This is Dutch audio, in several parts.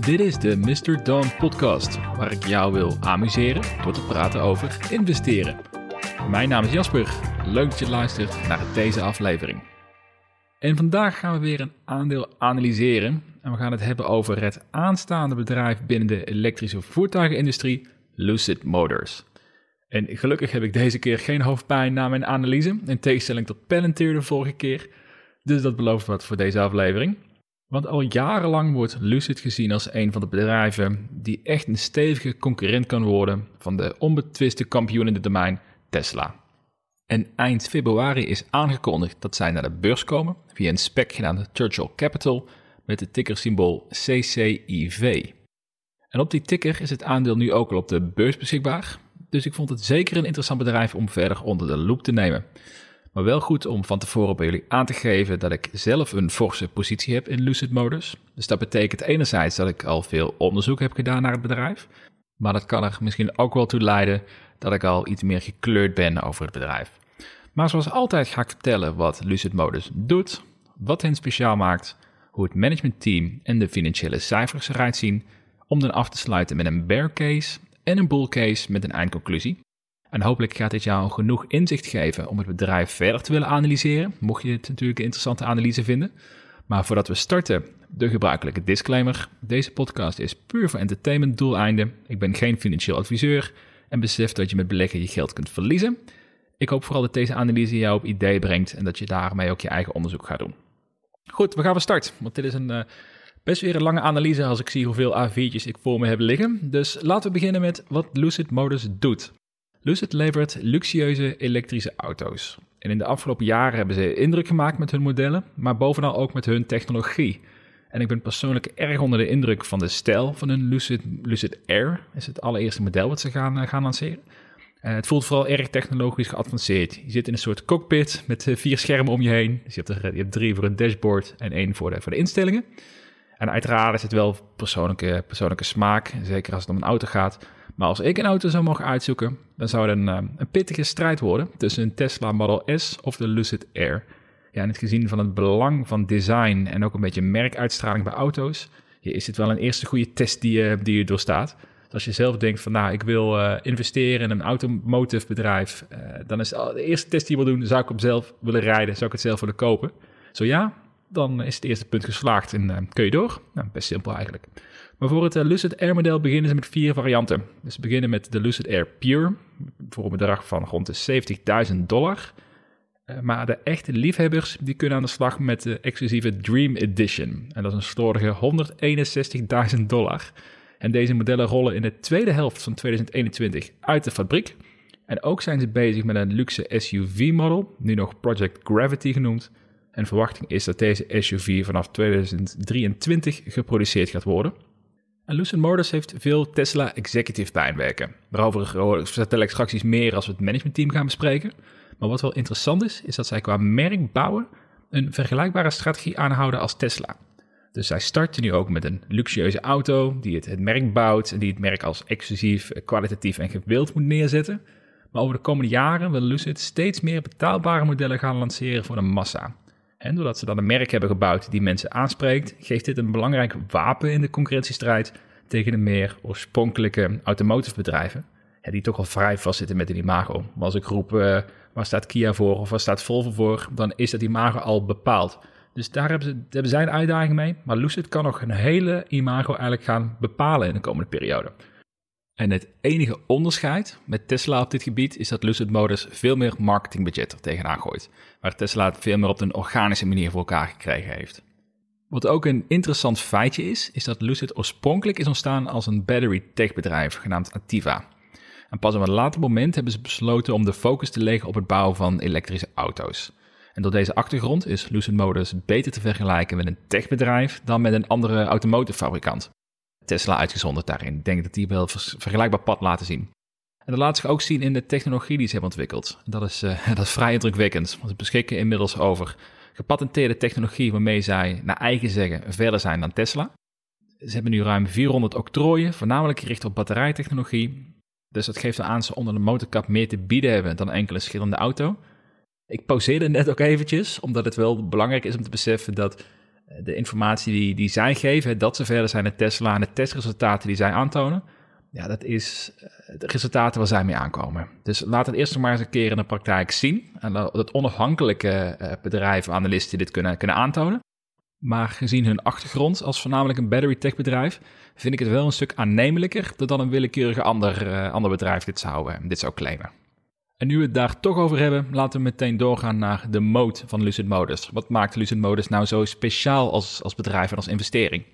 Dit is de Mr. Dawn podcast, waar ik jou wil amuseren door te praten over investeren. Mijn naam is Jasper, leuk dat je luistert naar deze aflevering. En vandaag gaan we weer een aandeel analyseren en we gaan het hebben over het aanstaande bedrijf binnen de elektrische voertuigenindustrie, Lucid Motors. En gelukkig heb ik deze keer geen hoofdpijn na mijn analyse, in tegenstelling tot Palantir de vorige keer. Dus dat belooft wat voor deze aflevering. Want al jarenlang wordt Lucid gezien als een van de bedrijven die echt een stevige concurrent kan worden van de onbetwiste kampioen in het domein Tesla. En eind februari is aangekondigd dat zij naar de beurs komen via een spec genaamd Churchill Capital met het tickersymbool CCIV. En op die ticker is het aandeel nu ook al op de beurs beschikbaar, dus ik vond het zeker een interessant bedrijf om verder onder de loep te nemen. Maar wel goed om van tevoren bij jullie aan te geven dat ik zelf een forse positie heb in Lucid Motors. Dus dat betekent enerzijds dat ik al veel onderzoek heb gedaan naar het bedrijf. Maar dat kan er misschien ook wel toe leiden dat ik al iets meer gekleurd ben over het bedrijf. Maar zoals altijd ga ik vertellen wat Lucid Motors doet, wat hen speciaal maakt, hoe het managementteam en de financiële cijfers eruit zien, om dan af te sluiten met een bear case en een bull case met een eindconclusie. En hopelijk gaat dit jou genoeg inzicht geven om het bedrijf verder te willen analyseren, mocht je het natuurlijk een interessante analyse vinden. Maar voordat we starten, de gebruikelijke disclaimer. Deze podcast is puur voor entertainment doeleinden. Ik ben geen financieel adviseur en besef dat je met beleggen je geld kunt verliezen. Ik hoop vooral dat deze analyse jou op idee brengt en dat je daarmee ook je eigen onderzoek gaat doen. Goed, we gaan van start, want dit is een uh, best weer een lange analyse als ik zie hoeveel A4'tjes ik voor me heb liggen. Dus laten we beginnen met wat Lucid Motors doet. Lucid levert luxueuze elektrische auto's. En in de afgelopen jaren hebben ze indruk gemaakt met hun modellen, maar bovenal ook met hun technologie. En ik ben persoonlijk erg onder de indruk van de stijl van hun Lucid, Lucid Air. is het allereerste model wat ze gaan, uh, gaan lanceren. Uh, het voelt vooral erg technologisch geavanceerd. Je zit in een soort cockpit met uh, vier schermen om je heen. Dus je hebt, je hebt drie voor een dashboard en één voor de, voor de instellingen. En uiteraard is het wel persoonlijke, persoonlijke smaak, zeker als het om een auto gaat. Maar als ik een auto zou mogen uitzoeken, dan zou het een, eh, een pittige strijd worden tussen een Tesla Model S of de Lucid Air. Ja, en het gezien van het belang van design en ook een beetje merkuitstraling bij auto's, is dit wel een eerste goede test die je, die je doorstaat. Dus als je zelf denkt van nou, ik wil uh, investeren in een automotive bedrijf, dan is de eerste test die je wil doen, zou ik hem zelf willen rijden, zou ik het zelf willen kopen. Zo ja, dan is het eerste punt geslaagd en kun je door. Nou, best simpel eigenlijk. Maar voor het uh, Lucid Air model beginnen ze met vier varianten. Dus ze beginnen met de Lucid Air Pure voor een bedrag van rond de 70.000 dollar. Uh, maar de echte liefhebbers die kunnen aan de slag met de exclusieve Dream Edition. En dat is een slordige 161.000 dollar. En deze modellen rollen in de tweede helft van 2021 uit de fabriek. En ook zijn ze bezig met een luxe SUV-model, nu nog Project Gravity genoemd. En verwachting is dat deze SUV vanaf 2023 geproduceerd gaat worden. Lucid Motors heeft veel Tesla executive pijnwerken. Daarover vertel ik straks iets meer als we het managementteam gaan bespreken. Maar wat wel interessant is, is dat zij qua merk bouwen een vergelijkbare strategie aanhouden als Tesla. Dus zij starten nu ook met een luxueuze auto die het, het merk bouwt en die het merk als exclusief, kwalitatief en gewild moet neerzetten. Maar over de komende jaren wil Lucid steeds meer betaalbare modellen gaan lanceren voor de massa. En doordat ze dan een merk hebben gebouwd die mensen aanspreekt, geeft dit een belangrijk wapen in de concurrentiestrijd tegen de meer oorspronkelijke automotive bedrijven. die toch al vrij vastzitten met een imago. Maar als ik roep, uh, waar staat Kia voor of waar staat Volvo voor, dan is dat imago al bepaald. Dus daar hebben, ze, hebben zij een uitdaging mee. Maar Lucid kan nog een hele imago eigenlijk gaan bepalen in de komende periode. En het enige onderscheid met Tesla op dit gebied is dat Lucid Motors veel meer marketingbudget er tegenaan gooit. Waar Tesla het veel meer op een organische manier voor elkaar gekregen heeft. Wat ook een interessant feitje is, is dat Lucid oorspronkelijk is ontstaan als een battery tech bedrijf genaamd Ativa. En pas op een later moment hebben ze besloten om de focus te leggen op het bouwen van elektrische auto's. En door deze achtergrond is Lucid Motors beter te vergelijken met een techbedrijf dan met een andere automotive fabrikant. Tesla uitgezonderd daarin. Ik denk dat die wel een vergelijkbaar pad laten zien. En dat laat zich ook zien in de technologie die ze hebben ontwikkeld. Dat is, uh, dat is vrij indrukwekkend, want ze beschikken inmiddels over gepatenteerde technologie waarmee zij, naar eigen zeggen, verder zijn dan Tesla. Ze hebben nu ruim 400 octrooien, voornamelijk gericht op batterijtechnologie. Dus dat geeft aan ze onder de motorkap meer te bieden hebben dan enkele schillende auto. Ik pauzeerde net ook eventjes, omdat het wel belangrijk is om te beseffen dat de informatie die, die zij geven, dat ze verder zijn met Tesla en de testresultaten die zij aantonen, ja, dat is de resultaten waar zij mee aankomen. Dus laat het eerst nog maar eens een keer in de praktijk zien. En dat onafhankelijke bedrijven, analisten dit kunnen, kunnen aantonen. Maar gezien hun achtergrond als voornamelijk een battery tech bedrijf, vind ik het wel een stuk aannemelijker dan een willekeurig ander, ander bedrijf dit zou, dit zou claimen. En nu we het daar toch over hebben, laten we meteen doorgaan naar de mode van Lucid Motors. Wat maakt Lucid Motors nou zo speciaal als, als bedrijf en als investering?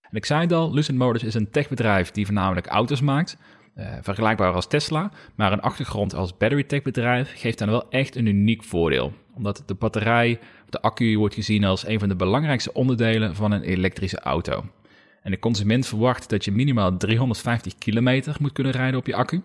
En ik zei het al, Lucid Motors is een techbedrijf die voornamelijk auto's maakt, uh, vergelijkbaar als Tesla, maar een achtergrond als battery tech bedrijf geeft dan wel echt een uniek voordeel. Omdat de batterij, de accu wordt gezien als een van de belangrijkste onderdelen van een elektrische auto. En de consument verwacht dat je minimaal 350 kilometer moet kunnen rijden op je accu.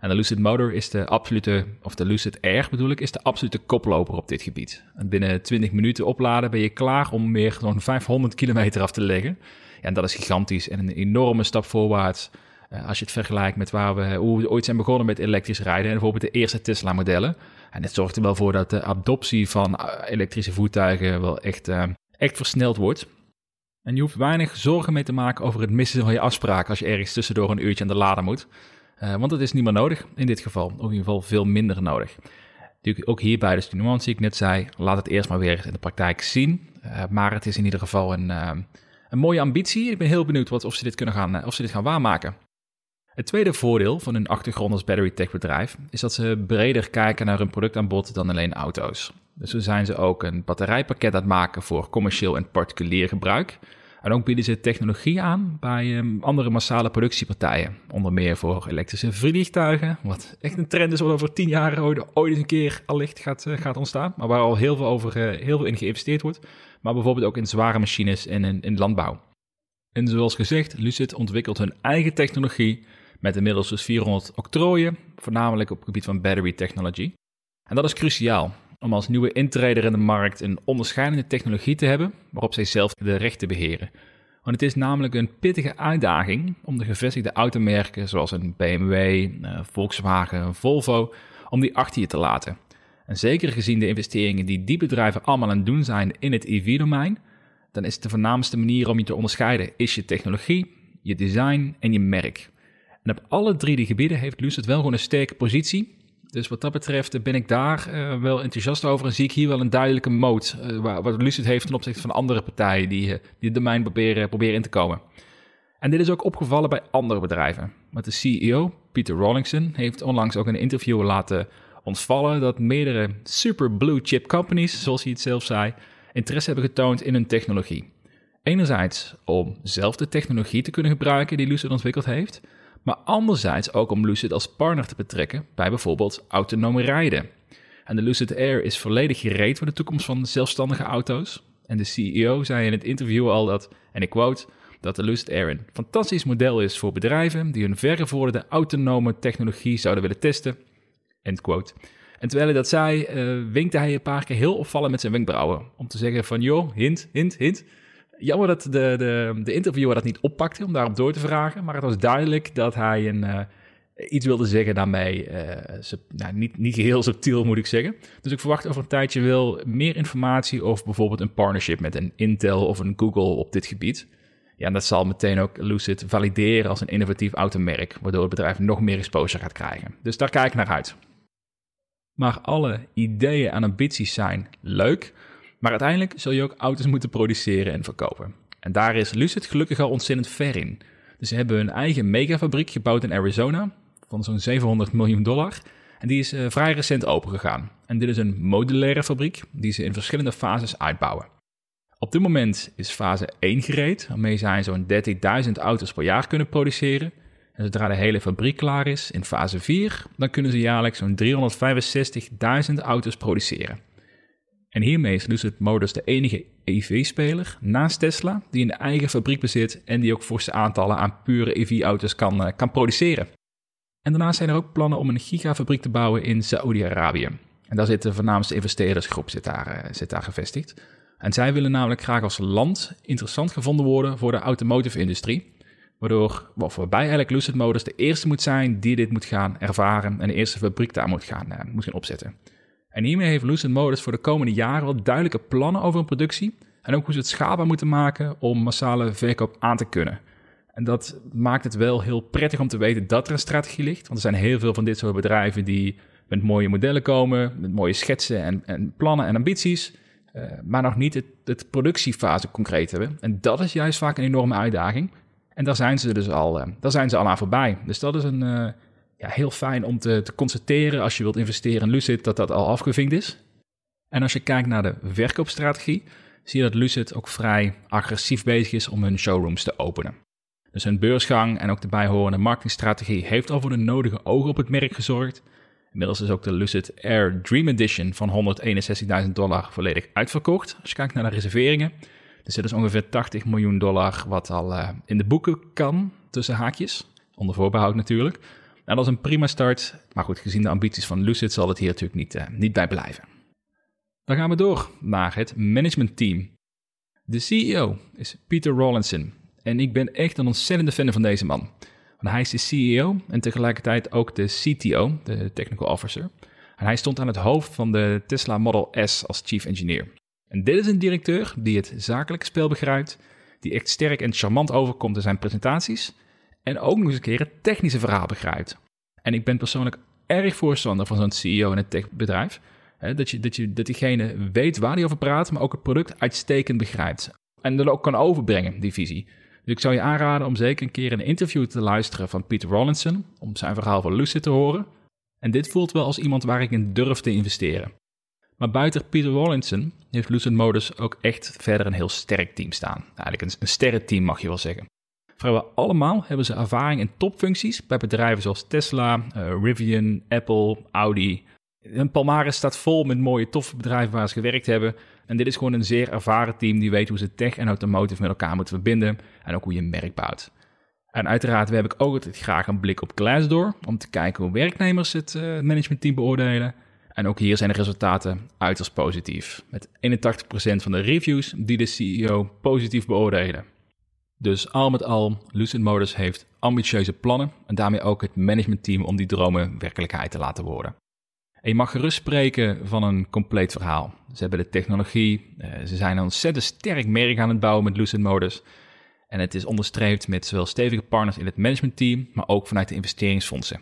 En de Lucid Motor is de absolute, of de Lucid Air bedoel ik, is de absolute koploper op dit gebied. En binnen 20 minuten opladen ben je klaar om meer dan 500 kilometer af te leggen. Ja, en dat is gigantisch en een enorme stap voorwaarts uh, als je het vergelijkt met waar we, hoe we ooit zijn begonnen met elektrisch rijden en bijvoorbeeld de eerste Tesla-modellen. En het zorgt er wel voor dat de adoptie van eh, elektrische voertuigen wel echt, uh, echt versneld wordt. En je hoeft weinig zorgen mee te maken over het missen van je afspraak als je ergens tussendoor een uurtje aan de lader moet. Uh, want dat is niet meer nodig in dit geval, of in ieder geval veel minder nodig. Ook hierbij dus de nuance die ik net zei, laat het eerst maar weer in de praktijk zien. Uh, maar het is in ieder geval een, uh, een mooie ambitie. Ik ben heel benieuwd wat, of, ze dit kunnen gaan, of ze dit gaan waarmaken. Het tweede voordeel van hun achtergrond als battery tech bedrijf is dat ze breder kijken naar hun productaanbod dan alleen auto's. Dus zo zijn ze ook een batterijpakket aan het maken voor commercieel en particulier gebruik. En ook bieden ze technologie aan bij um, andere massale productiepartijen. Onder meer voor elektrische vliegtuigen, wat echt een trend is wat over tien jaar ooit, ooit eens een keer allicht gaat, uh, gaat ontstaan. Maar waar al heel veel, over, uh, heel veel in geïnvesteerd wordt. Maar bijvoorbeeld ook in zware machines en in, in landbouw. En zoals gezegd, Lucid ontwikkelt hun eigen technologie met inmiddels dus 400 octrooien, voornamelijk op het gebied van battery technology. En dat is cruciaal om als nieuwe intreder in de markt een onderscheidende technologie te hebben waarop zij zelf de rechten beheren. Want het is namelijk een pittige uitdaging om de gevestigde automerken zoals een BMW, eh, Volkswagen, Volvo, om die achter je te laten. En zeker gezien de investeringen die die bedrijven allemaal aan het doen zijn in het EV-domein, dan is de voornaamste manier om je te onderscheiden is je technologie, je design en je merk. En op alle drie die gebieden heeft Lucid wel gewoon een sterke positie. Dus wat dat betreft ben ik daar uh, wel enthousiast over en zie ik hier wel een duidelijke moot uh, wat Lucid heeft ten opzichte van andere partijen die, uh, die het domein proberen, proberen in te komen. En dit is ook opgevallen bij andere bedrijven. Want de CEO, Peter Rawlingson, heeft onlangs ook een interview laten ontvallen dat meerdere super blue chip companies, zoals hij het zelf zei, interesse hebben getoond in hun technologie. Enerzijds om zelf de technologie te kunnen gebruiken die Lucid ontwikkeld heeft, maar anderzijds ook om Lucid als partner te betrekken bij bijvoorbeeld autonome rijden. En de Lucid Air is volledig gereed voor de toekomst van zelfstandige auto's. En de CEO zei in het interview al dat, en ik quote, dat de Lucid Air een fantastisch model is voor bedrijven die hun vergevorderde autonome technologie zouden willen testen. End quote. En terwijl hij dat zei, uh, winkte hij een paar keer heel opvallend met zijn wenkbrauwen. Om te zeggen van, joh, hint, hint, hint. Jammer dat de, de, de interviewer dat niet oppakte om daarop door te vragen. Maar het was duidelijk dat hij een, uh, iets wilde zeggen daarmee. Uh, nou, niet, niet geheel subtiel, moet ik zeggen. Dus ik verwacht over een tijdje wel meer informatie over bijvoorbeeld een partnership met een Intel of een Google op dit gebied. Ja, en dat zal meteen ook Lucid valideren als een innovatief automerk, waardoor het bedrijf nog meer exposure gaat krijgen. Dus daar kijk ik naar uit. Maar alle ideeën en ambities zijn leuk, maar uiteindelijk zul je ook auto's moeten produceren en verkopen. En daar is Lucid gelukkig al ontzettend ver in. Dus ze hebben hun eigen megafabriek gebouwd in Arizona van zo'n 700 miljoen dollar. En die is uh, vrij recent opengegaan. En dit is een modulaire fabriek die ze in verschillende fases uitbouwen. Op dit moment is fase 1 gereed, waarmee zij zo'n 30.000 auto's per jaar kunnen produceren. En zodra de hele fabriek klaar is, in fase 4, dan kunnen ze jaarlijks zo'n 365.000 auto's produceren. En hiermee is Lucid Motors de enige EV-speler naast Tesla die een eigen fabriek bezit en die ook forse aantallen aan pure EV-auto's kan, uh, kan produceren. En daarnaast zijn er ook plannen om een gigafabriek te bouwen in Saoedi-Arabië. En daar zit de voornaamste investeerdersgroep zit daar, uh, zit daar gevestigd. En zij willen namelijk graag als land interessant gevonden worden voor de automotive-industrie. Waardoor, waarbij eigenlijk Lucid Motors de eerste moet zijn die dit moet gaan ervaren en de eerste fabriek daar moet gaan, uh, moet gaan opzetten. En hiermee heeft Lucid Motors voor de komende jaren wel duidelijke plannen over hun productie En ook hoe ze het schaalbaar moeten maken om massale verkoop aan te kunnen. En dat maakt het wel heel prettig om te weten dat er een strategie ligt. Want er zijn heel veel van dit soort bedrijven die met mooie modellen komen, met mooie schetsen en, en plannen en ambities, uh, maar nog niet het, productiefase concreet hebben. En dat is juist vaak een enorme uitdaging. En daar zijn ze dus al, uh, daar zijn ze al aan voorbij. Dus dat is een, uh, heel fijn om te, te constateren als je wilt investeren in Lucid, dat dat al afgevinkt is. En als je kijkt naar de verkoopstrategie, zie je dat Lucid ook vrij agressief bezig is om hun showrooms te openen. Dus hun beursgang en ook de bijhorende marketingstrategie heeft al voor de nodige ogen op het merk gezorgd. Inmiddels is ook de Lucid Air Dream Edition van 161.000 dollar volledig uitverkocht. Als je kijkt naar de reserveringen. Dus er is ongeveer 80 miljoen dollar wat al uh, in de boeken kan, tussen haakjes. Onder voorbehoud natuurlijk. Nou, dat is een prima start. Maar goed, gezien de ambities van Lucid zal het hier natuurlijk niet, uh, niet bij blijven. Dan gaan we door naar het managementteam. De CEO is Peter Rawlinson. En ik ben echt een ontzettende fan van deze man. Want hij is de CEO en tegelijkertijd ook de CTO, de Technical Officer. En hij stond aan het hoofd van de Tesla Model S als Chief Engineer. En dit is een directeur die het zakelijke spel begrijpt, die echt sterk en charmant overkomt in zijn presentaties en ook nog eens een keer het technische verhaal begrijpt. En ik ben persoonlijk erg voorstander van zo'n CEO in het techbedrijf. dat, je, dat, je, dat diegene weet waar hij over praat, maar ook het product uitstekend begrijpt. En dat ook kan overbrengen, die visie. Dus ik zou je aanraden om zeker een keer een interview te luisteren van Peter Rawlinson, om zijn verhaal van Lucid te horen. En dit voelt wel als iemand waar ik in durf te investeren. Maar buiten Peter Rawlinson heeft Lucid Motors ook echt verder een heel sterk team staan. Eigenlijk een, een sterrenteam mag je wel zeggen. Vrijwel allemaal hebben ze ervaring in topfuncties bij bedrijven zoals Tesla, uh, Rivian, Apple, Audi. Hun palmares staat vol met mooie toffe bedrijven waar ze gewerkt hebben. En dit is gewoon een zeer ervaren team die weet hoe ze tech en automotive met elkaar moeten verbinden en ook hoe je een merk bouwt. En uiteraard heb ik ook altijd graag een blik op Glassdoor om te kijken hoe werknemers het uh, managementteam beoordelen. En ook hier zijn de resultaten uiterst positief, met 81% van de reviews die de CEO positief beoordelen. Dus al met al, Lucid Motors heeft ambitieuze plannen en daarmee ook het managementteam om die dromen werkelijkheid te laten worden. En je mag gerust spreken van een compleet verhaal. Ze hebben de technologie, eh, ze zijn een ontzettend sterk merk aan het bouwen met Lucid Motors. En het is onderstreept met zowel stevige partners in het managementteam, maar ook vanuit de investeringsfondsen.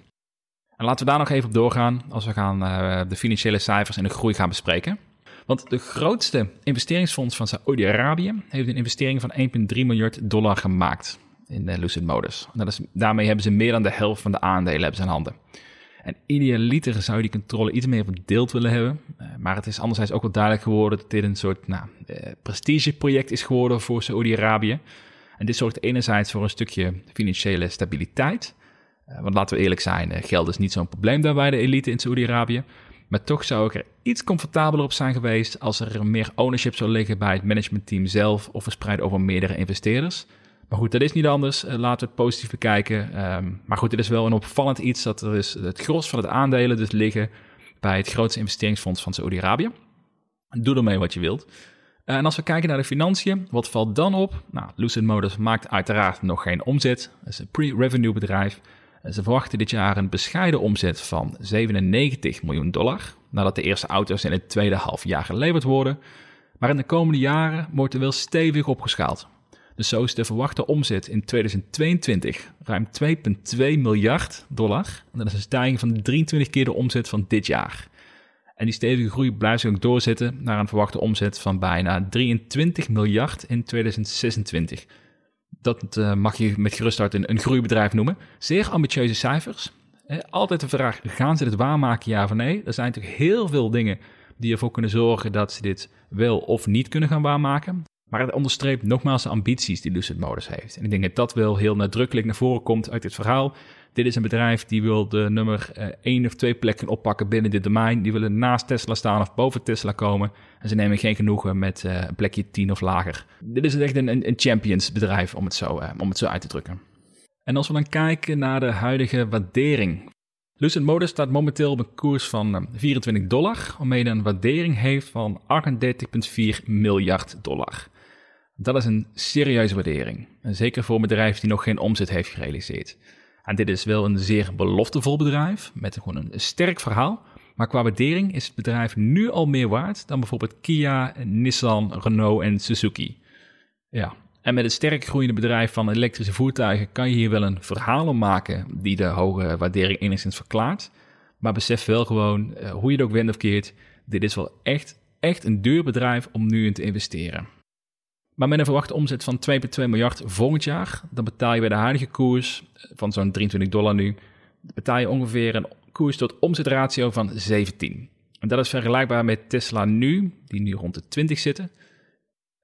En laten we daar nog even op doorgaan als we gaan uh, de financiële cijfers en de groei gaan bespreken. Want de grootste investeringsfonds van Saudi-Arabië heeft een investering van 1,3 miljard dollar gemaakt in uh, Lucid Motors. Dat is, daarmee hebben ze meer dan de helft van de aandelen ze in handen. En idealiter zou je die controle iets meer verdeeld willen hebben. Uh, maar het is anderzijds ook wel duidelijk geworden dat dit een soort nou, uh, prestigeproject is geworden voor Saudi-Arabië. En dit zorgt enerzijds voor een stukje financiële stabiliteit. Want laten we eerlijk zijn, geld is niet zo'n probleem daar bij de elite in Saudi-Arabië. Maar toch zou ik er iets comfortabeler op zijn geweest als er meer ownership zou liggen bij het managementteam zelf of verspreid over meerdere investeerders. Maar goed, dat is niet anders. Uh, laten we het positief bekijken. Um, maar goed, het is wel een opvallend iets dat er is het gros van het aandelen dus liggen bij het grootste investeringsfonds van Saudi-Arabië. Doe ermee wat je wilt. Uh, en als we kijken naar de financiën, wat valt dan op? Nou, Lucid Motors maakt uiteraard nog geen omzet. Het is een pre-revenue bedrijf. Ze verwachten dit jaar een bescheiden omzet van 97 miljoen dollar, nadat de eerste auto's in het tweede half jaar geleverd worden. Maar in de komende jaren wordt er wel stevig opgeschaald. Dus zo is de verwachte omzet in 2022 ruim 2,2 miljard dollar. En dat is een stijging van 23 keer de omzet van dit jaar. En die stevige groei blijft zich ook doorzetten naar een verwachte omzet van bijna 23 miljard in 2026. Dat uh, mag je met gerustheid een, een groeibedrijf noemen. Zeer ambitieuze cijfers. altijd de vraag, gaan ze dit waarmaken, ja of nee? Er zijn natuurlijk heel veel dingen die ervoor kunnen zorgen dat ze dit wel of niet kunnen gaan waarmaken. Maar het onderstreept nogmaals de ambities die Lucid Motors heeft. En ik denk dat dat wel heel nadrukkelijk naar voren komt uit dit verhaal. Dit is een bedrijf die wil de nummer uh, één of twee plekken oppakken binnen dit domein. Die willen naast Tesla staan of boven Tesla komen. En ze nemen geen genoegen met uh, een plekje 10 of lager. Dit is echt een, een champions bedrijf om het, zo, uh, om het zo uit te drukken. En als we dan kijken naar de huidige waardering. Lucid Motors staat momenteel op een koers van 24 dollar, waarmee een waardering heeft van 38,4 miljard dollar. Dat is een serieuze waardering. En zeker voor een bedrijf die nog geen omzet heeft gerealiseerd. En dit is wel een zeer beloftevol bedrijf met gewoon een sterk verhaal, Maar qua waardering is het bedrijf nu al meer waard dan bijvoorbeeld Kia, Nissan, Renault en Suzuki. Ja, en met het sterk groeiende bedrijf van elektrische voertuigen kan je hier wel een verhaal om maken die de hoge waardering enigszins verklaart. Maar besef wel gewoon, eh, hoe je het ook wendt of keert, dit is wel echt, echt een duur bedrijf om nu in te investeren. Maar met een verwachte omzet van 2,2 miljard volgend jaar, dan betaal je bij de huidige koers eh, van zo'n 23 dollar nu, betaal je ongeveer een koers tot omzetratio van 17. En dat is vergelijkbaar met Tesla nu, die nu rond de 20 zitten.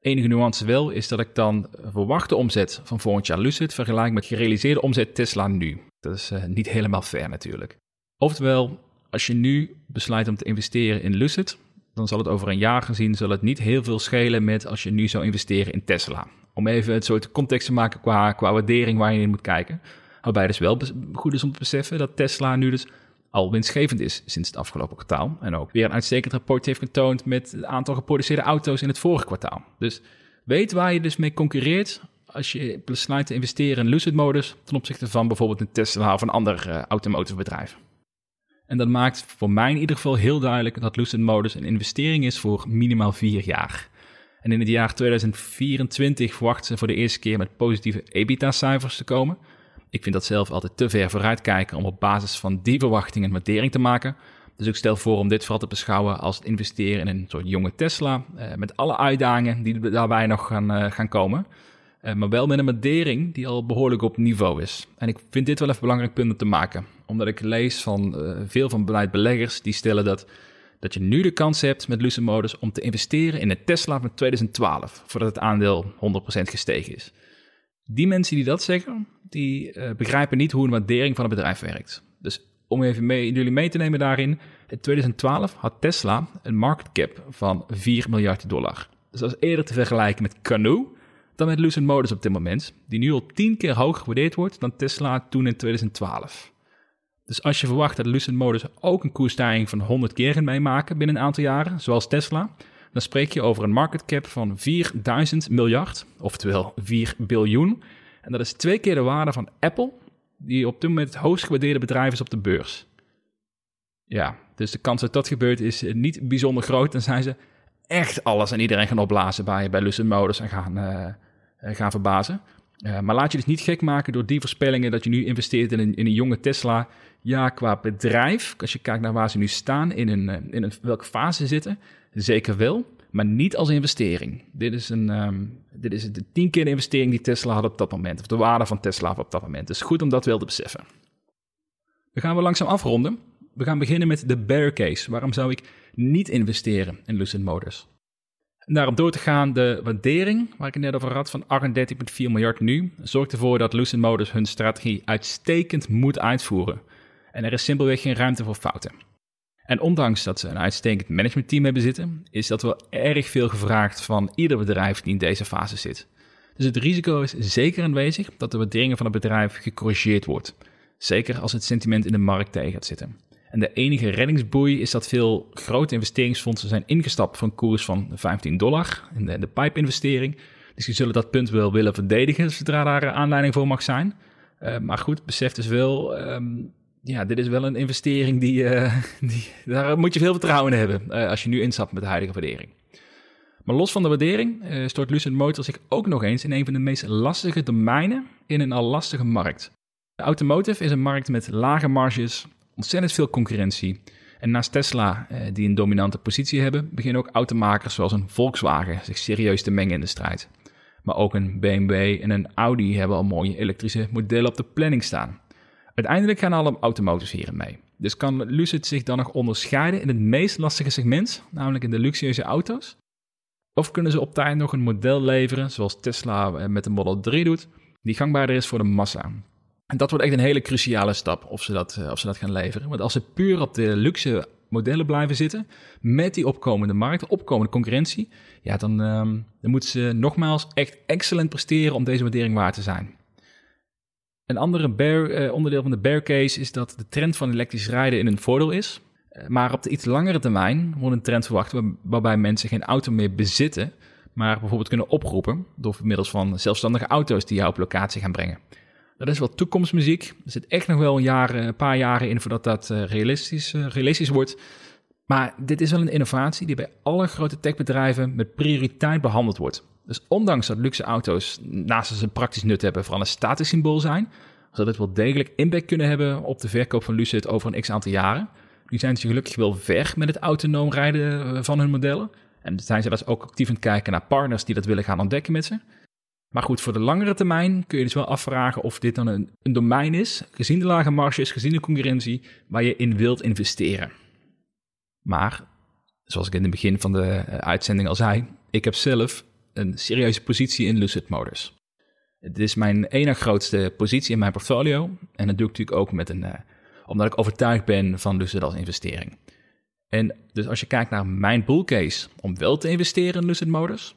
Enige nuance wel is dat ik dan verwachte omzet van volgend jaar Lucid vergelijk met gerealiseerde omzet Tesla nu. Dat is uh, niet helemaal fair natuurlijk. Oftewel, als je nu besluit om te investeren in Lucid, dan zal het over een jaar gezien zal het niet heel veel schelen met als je nu zou investeren in Tesla. Om even het soort context te maken qua, qua waardering waar je in moet kijken. Waarbij dus wel goed is om te beseffen dat Tesla nu dus al winstgevend is sinds het afgelopen kwartaal. En ook weer een uitstekend rapport heeft getoond met het aantal geproduceerde auto's in het vorige kwartaal. Dus weet waar je dus mee concurreert als je besluit te investeren in Lucid modus ten opzichte van bijvoorbeeld een Tesla of een ander uh, automotive bedrijf. En dat maakt voor mij in ieder geval heel duidelijk dat Lucid modus een investering is voor minimaal vier jaar. En in het jaar 2024 verwachten ze voor de eerste keer met positieve EBITDA-cijfers te komen. Ik vind dat zelf altijd te ver vooruitkijken om op basis van die verwachtingen een waardering te maken. Dus ik stel voor om dit vooral te beschouwen als het investeren in een soort jonge Tesla. Eh, met alle uitdagingen die daarbij nog gaan, uh, gaan komen. Uh, maar wel met een waardering die al behoorlijk op niveau is. En ik vind dit wel even belangrijk punt te maken. Omdat ik lees van veel van beleidbeleggers die stellen dat, dat je nu de kans hebt met Lucid Modus om te investeren in een Tesla van 2012. Voordat het aandeel 100% gestegen is. Die mensen die dat zeggen, die uh, begrijpen niet hoe een waardering van een bedrijf werkt. Dus om even mee, jullie mee te nemen daarin, in 2012 had Tesla een market cap van 4 miljard dollar. Dus dat is eerder te vergelijken met Canoe dan met Lucid Motors op dit moment, die nu al 10 keer hoger gewaardeerd wordt dan Tesla toen in 2012. Dus als je verwacht dat Lucid Motors ook een koersstijging van 100 keer gaat meemaken binnen een aantal jaren, zoals Tesla, dan spreek je over een market cap van 4000 miljard, oftewel 4 biljoen. En dat is twee keer de waarde van Apple, die op dit moment het hoogst gewaardeerde bedrijf is op de beurs. Ja, dus de kans dat dat gebeurt is niet bijzonder groot. Dan zijn ze echt alles en iedereen gaan opblazen bij, bij Lucid Motors en gaan, uh, gaan verbazen. Uh, maar laat je dus niet gek maken door die voorspellingen dat je nu investeert in een, in een jonge Tesla. Ja, qua bedrijf, als je kijkt naar waar ze nu staan, in, een, in een, welke fase ze zitten, zeker wel maar niet als investering. Dit is, een, um, dit is de tien keer de investering die Tesla had op dat moment, of de waarde van Tesla op dat moment. Dus goed om dat wel te beseffen. We gaan we langzaam afronden. We gaan beginnen met de bear case. Waarom zou ik niet investeren in Lucid Motors? En daarom door te gaan, de waardering, waar ik het net over had, van 38,4 miljard nu, zorgt ervoor dat Lucid Motors hun strategie uitstekend moet uitvoeren. En er is simpelweg geen ruimte voor fouten. En ondanks dat ze een uitstekend managementteam hebben zitten, is dat wel erg veel gevraagd van ieder bedrijf die in deze fase zit. Dus het risico is zeker aanwezig dat de waarderingen van het bedrijf gecorrigeerd wordt. Zeker als het sentiment in de markt tegen gaat zitten. En de enige reddingsboei is dat veel grote investeringsfondsen zijn ingestapt een koers van 15 dollar in de, pipe-investering. Dus die zullen dat punt wel willen verdedigen zodra daar aanleiding voor mag zijn. Uh, maar goed, besef dus wel, um, ja, dit is wel een investering die, uh, die daar moet je veel vertrouwen in hebben als je nu instapt met de huidige waardering. Maar los van de waardering stort Lucid Motors zich ook nog eens in een van de meest lastige domeinen in een al lastige markt. De automotive is een markt met lage marges, ontzettend veel concurrentie. En naast Tesla, die een dominante positie hebben, beginnen ook automakers zoals een Volkswagen zich serieus te mengen in de strijd. Maar ook een BMW en een Audi hebben al mooie elektrische modellen op de planning staan. Uiteindelijk gaan alle automotives hierin mee. Dus kan Lucid zich dan nog onderscheiden in het meest lastige segment, namelijk in de luxueuze auto's? Of kunnen ze op tijd nog een model leveren, zoals Tesla eh, met de Model 3 doet, die gangbaarder is voor de massa? En dat wordt echt een hele cruciale stap of ze dat, eh, of ze dat gaan leveren. Want als ze puur op de luxe modellen blijven zitten, met die opkomende markt, opkomende concurrentie, ja, dan, um, dan moeten ze nogmaals echt excellent presteren om deze waardering waar te zijn. Een andere bear, uh, onderdeel van de bear case is dat de trend van elektrisch rijden in een voordeel is. Uh, maar op de iets langere termijn wordt een trend verwacht waarbij mensen geen auto meer bezitten, maar bijvoorbeeld kunnen oproepen door middels van zelfstandige auto's die jou op locatie gaan brengen. Dat is wel toekomstmuziek. Er zit echt nog wel een, jaar, een paar jaren in voordat dat uh, realistisch, realistisch wordt. Maar dit is wel een innovatie die bij alle grote techbedrijven met prioriteit behandeld wordt. Dus ondanks dat luxe auto's naast ze een praktisch nut hebben, vooral een statussymbool zijn, zal dit wel degelijk impact kunnen hebben op de verkoop van Lucid over een x aantal jaren. Nu zijn ze gelukkig wel ver met het autonoom rijden eh, van hun modellen. En zijn ze dus ook actief aan het kijken naar partners die dat willen gaan ontdekken met ze. Maar goed, voor de langere termijn kun je dus wel afvragen of dit dan een, een domein is, gezien de lage marges, gezien de concurrentie, waar je in wilt investeren. Maar, zoals ik in het begin van de eh, uitzending al zei, ik heb zelf een serieuze positie in Lucid Motors. Het is mijn ene grootste positie in mijn portfolio. En dat doe ik natuurlijk ook met een, uh, omdat ik overtuigd ben van Lucid als investering. En dus als je kijkt naar mijn bullcase om wel te investeren in Lucid Motors,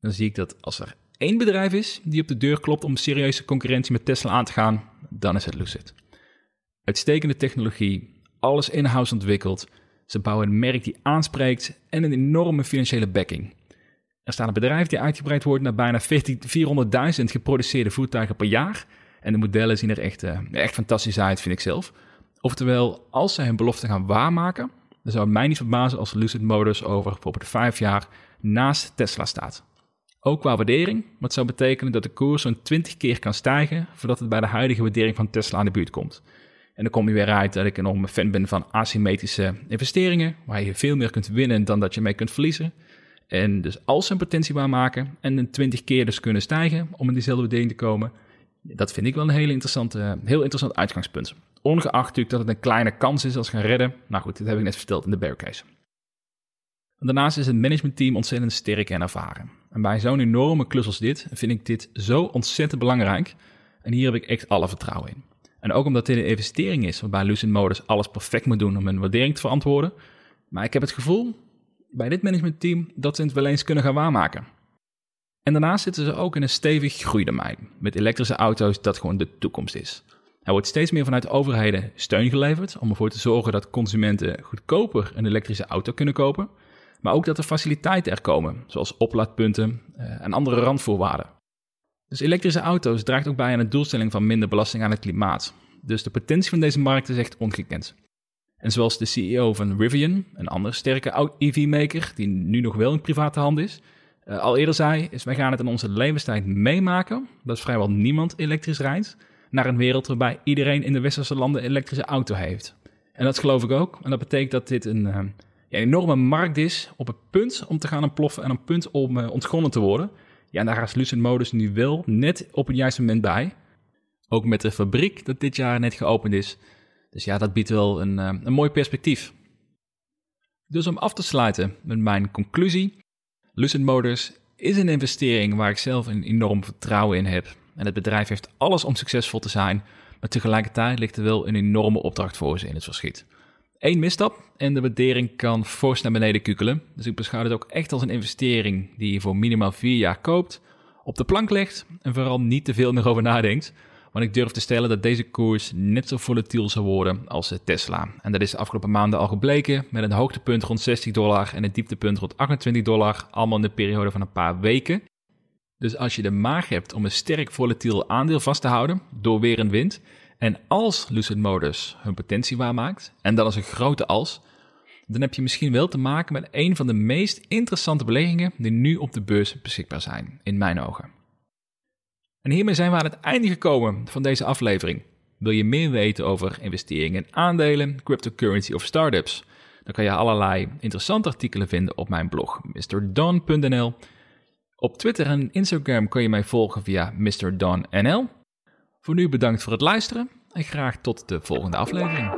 dan zie ik dat als er één bedrijf is die op de deur klopt om serieuze concurrentie met Tesla aan te gaan, dan is het Lucid. Uitstekende technologie, alles in-house ontwikkeld. Ze bouwen een merk die aanspreekt en een enorme financiële backing. Er staat een bedrijf die uitgebreid wordt naar bijna 400.000 geproduceerde voertuigen per jaar. En de modellen zien er echt, uh, echt fantastisch uit, vind ik zelf. Oftewel, als ze hun belofte gaan waarmaken, dan zou het mij niet verbazen als Lucid Motors over bijvoorbeeld vijf jaar naast Tesla staat. Ook qua waardering, wat zou betekenen dat de koers zo'n 20 keer kan stijgen voordat het bij de huidige waardering van Tesla aan de buurt komt. En dan kom je weer uit dat ik een enorme fan ben van asymmetrische investeringen, waar je veel meer kunt winnen dan dat je mee kunt verliezen. En dus als ze een potentie waarmaken en een 20 keer dus kunnen stijgen om in diezelfde waardering te komen, dat vind ik wel een heel, interessante, heel interessant uitgangspunt. Ongeacht natuurlijk dat het een kleine kans is als gaan redden. Nou goed, dit heb ik net verteld in de bear case. Daarnaast is het managementteam ontzettend sterk en ervaren. En bij zo'n enorme klus als dit vind ik dit zo ontzettend belangrijk. En hier heb ik echt alle vertrouwen in. En ook omdat dit een investering is waarbij Lucid Motors alles perfect moet doen om een waardering te verantwoorden. Maar ik heb het gevoel bij dit managementteam dat ze het wel eens kunnen gaan waarmaken. En daarnaast zitten ze ook in een stevig groeidomein met elektrische auto's dat gewoon de toekomst is. Er wordt steeds meer vanuit overheden steun geleverd om ervoor te zorgen dat consumenten goedkoper een elektrische auto kunnen kopen, maar ook dat er faciliteiten er komen, zoals oplaadpunten eh, en andere randvoorwaarden. Dus elektrische auto's draagt ook bij aan de doelstelling van minder belasting aan het klimaat. Dus de potentie van deze markt is echt ongekend. En zoals de CEO van Rivian, een andere sterke EV-maker die nu nog wel in private hand is, uh, al eerder zei, is wij gaan het in onze levenstijd meemaken dat vrijwel niemand elektrisch rijdt, naar een wereld waarbij iedereen in de westerse landen een elektrische auto heeft. En dat geloof ik ook. En dat betekent dat dit een, ja, enorme markt is op het punt om te gaan ontploffen en een punt om uh, ontgonnen te worden. Ja, en daar is Lucid Modus nu wel net op het juiste moment bij. Ook met de fabriek dat dit jaar net geopend is. Dus ja, dat biedt wel een, uh, een mooi perspectief. Dus om af te sluiten met mijn conclusie. Lucid Motors is een investering waar ik zelf een enorm vertrouwen in heb. En het bedrijf heeft alles om succesvol te zijn, maar tegelijkertijd ligt er wel een enorme opdracht voor ze in het verschiet. Eén misstap en de waardering kan fors naar beneden kukelen. Dus ik beschouw het ook echt als een investering die je voor minimaal vier jaar koopt, op de plank legt en vooral niet te veel meer over nadenkt. Want ik durf te stellen dat deze koers net zo volatiel zal worden als Tesla. En dat is de afgelopen maanden al gebleken met een hoogtepunt rond 60 dollar en een dieptepunt rond 28 dollar, allemaal in de periode van een paar weken. Dus als je de maag hebt om een sterk volatiel aandeel vast te houden door weer en wind, en als Lucid Motors hun potentie waarmaakt, en dat is een grote als, dan heb je misschien wel te maken met een van de meest interessante beleggingen die nu op de beurs beschikbaar zijn, in mijn ogen. En hiermee zijn we aan het einde gekomen van deze aflevering. Wil je meer weten over investeringen in aandelen, cryptocurrency of startups? Dan kan je allerlei interessante artikelen vinden op mijn blog mrdon.nl. Op Twitter en Instagram kun je mij volgen via mrdonnl. Voor nu bedankt voor het luisteren en graag tot de volgende aflevering.